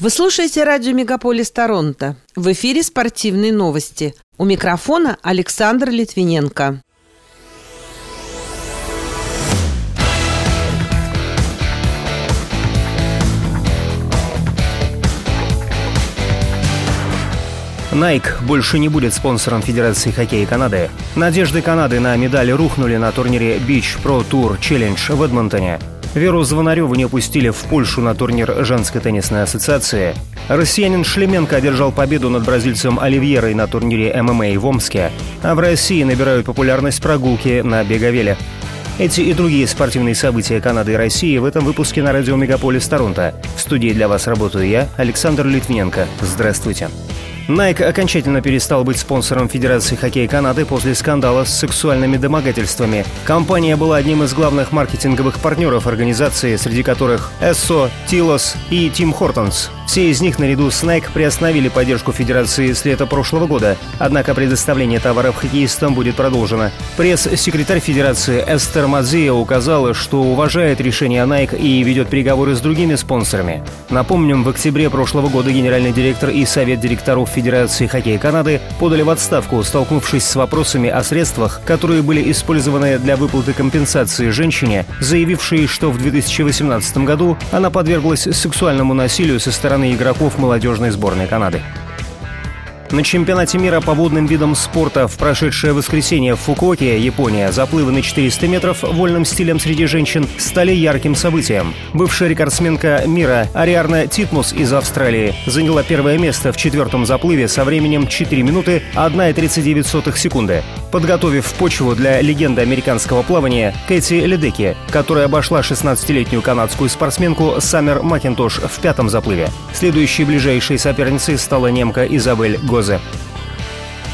Вы слушаете радио «Мегаполис Торонто». В эфире спортивные новости. У микрофона Александр Литвиненко. Nike больше не будет спонсором Федерации хоккея Канады. Надежды Канады на медали рухнули на турнире Beach Pro Tour Challenge в Эдмонтоне. Веру Звонареву не пустили в Польшу на турнир женской теннисной ассоциации. Россиянин Шлеменко одержал победу над бразильцем Оливьерой на турнире ММА в Омске. А в России набирают популярность прогулки на Беговеле. Эти и другие спортивные события Канады и России в этом выпуске на радио Мегаполис Торонто. В студии для вас работаю я, Александр Литвиненко. Здравствуйте. Nike окончательно перестал быть спонсором Федерации хоккея Канады после скандала с сексуальными домогательствами. Компания была одним из главных маркетинговых партнеров организации, среди которых Эссо, Тилос и Тим Хортонс. Все из них наряду с Nike приостановили поддержку Федерации с лета прошлого года, однако предоставление товаров хоккеистам будет продолжено. Пресс-секретарь Федерации Эстер Мадзия указала, что уважает решение Nike и ведет переговоры с другими спонсорами. Напомним, в октябре прошлого года генеральный директор и совет директоров Федерации хоккея Канады подали в отставку, столкнувшись с вопросами о средствах, которые были использованы для выплаты компенсации женщине, заявившей, что в 2018 году она подверглась сексуальному насилию со стороны стороны игроков молодежной сборной Канады. На чемпионате мира по водным видам спорта в прошедшее воскресенье в Фукуоке, Япония, заплывы на 400 метров вольным стилем среди женщин стали ярким событием. Бывшая рекордсменка мира Ариарна Титмус из Австралии заняла первое место в четвертом заплыве со временем 4 минуты 1,39 секунды, подготовив почву для легенды американского плавания Кэти Ледеки, которая обошла 16-летнюю канадскую спортсменку Саммер Макинтош в пятом заплыве. Следующей ближайшей соперницей стала немка Изабель Го Гозе.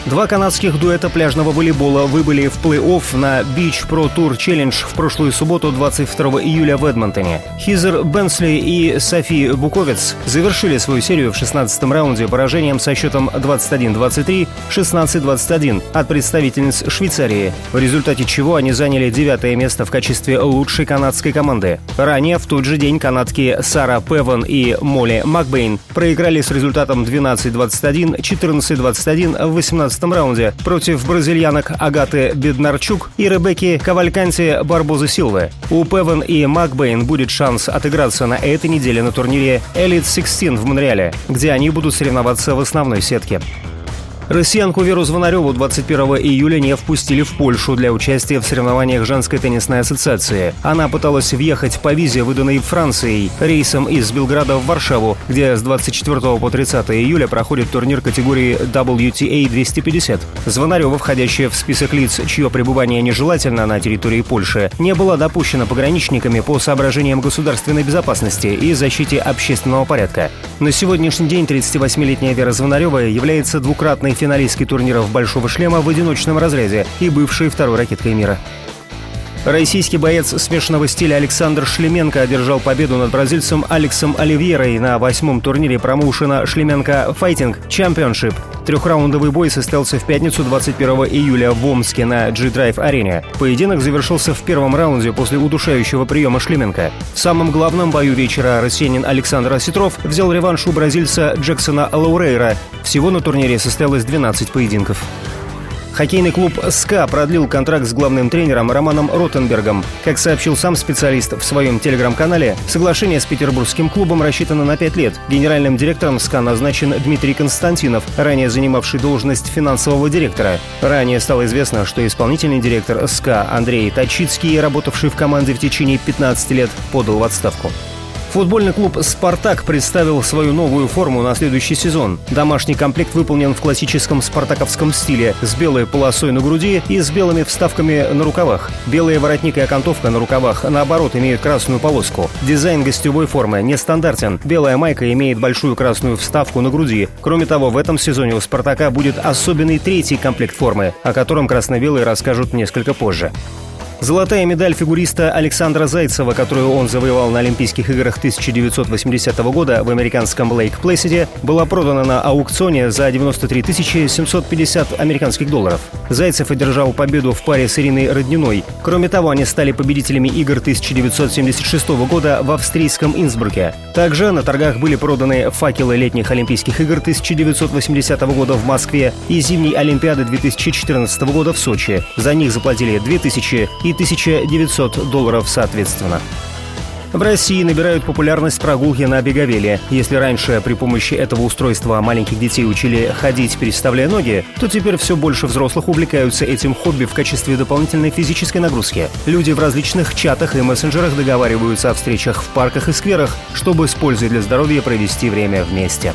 Два канадских дуэта пляжного волейбола выбыли в плей-офф на Beach Pro Tour Challenge в прошлую субботу 22 июля в Эдмонтоне. Хизер Бенсли и Софи Буковец завершили свою серию в 16-м раунде поражением со счетом 21-23, 16-21 от представительниц Швейцарии, в результате чего они заняли девятое место в качестве лучшей канадской команды. Ранее в тот же день канадки Сара Певан и Молли Макбейн проиграли с результатом 12-21, 14-21 в 18 16 раунде против бразильянок Агаты Беднарчук и Ребекки Кавальканти Барбозы Силвы. У Певен и Макбейн будет шанс отыграться на этой неделе на турнире Elite 16 в Монреале, где они будут соревноваться в основной сетке. Россиянку Веру Звонареву 21 июля не впустили в Польшу для участия в соревнованиях женской теннисной ассоциации. Она пыталась въехать по визе, выданной Францией, рейсом из Белграда в Варшаву, где с 24 по 30 июля проходит турнир категории WTA 250. Звонарева, входящая в список лиц, чье пребывание нежелательно на территории Польши, не была допущена пограничниками по соображениям государственной безопасности и защите общественного порядка. На сегодняшний день 38-летняя Вера Звонарева является двукратной финалистки турниров «Большого шлема» в одиночном разряде и бывшей второй ракеткой мира. Российский боец смешанного стиля Александр Шлеменко одержал победу над бразильцем Алексом Оливьерой на восьмом турнире промоушена Шлеменко Файтинг Championship. Трехраундовый бой состоялся в пятницу 21 июля в Омске на G-Drive арене. Поединок завершился в первом раунде после удушающего приема Шлеменко. В самом главном бою вечера россиянин Александр Осетров взял реванш у бразильца Джексона Лаурейра. Всего на турнире состоялось 12 поединков. Хоккейный клуб «СКА» продлил контракт с главным тренером Романом Ротенбергом. Как сообщил сам специалист в своем телеграм-канале, соглашение с петербургским клубом рассчитано на 5 лет. Генеральным директором «СКА» назначен Дмитрий Константинов, ранее занимавший должность финансового директора. Ранее стало известно, что исполнительный директор «СКА» Андрей Тачицкий, работавший в команде в течение 15 лет, подал в отставку. Футбольный клуб «Спартак» представил свою новую форму на следующий сезон. Домашний комплект выполнен в классическом спартаковском стиле с белой полосой на груди и с белыми вставками на рукавах. Белые воротник и окантовка на рукавах, наоборот, имеют красную полоску. Дизайн гостевой формы нестандартен. Белая майка имеет большую красную вставку на груди. Кроме того, в этом сезоне у «Спартака» будет особенный третий комплект формы, о котором красно-белые расскажут несколько позже. Золотая медаль фигуриста Александра Зайцева, которую он завоевал на Олимпийских играх 1980 года в американском Лейк Плэсиде, была продана на аукционе за 93 750 американских долларов. Зайцев одержал победу в паре с Ириной Родниной. Кроме того, они стали победителями игр 1976 года в австрийском Инсбруке. Также на торгах были проданы факелы летних Олимпийских игр 1980 года в Москве и зимней Олимпиады 2014 года в Сочи. За них заплатили 2000 и 1900 долларов соответственно. В России набирают популярность прогулки на беговеле. Если раньше при помощи этого устройства маленьких детей учили ходить, переставляя ноги, то теперь все больше взрослых увлекаются этим хобби в качестве дополнительной физической нагрузки. Люди в различных чатах и мессенджерах договариваются о встречах в парках и скверах, чтобы с пользой для здоровья провести время вместе.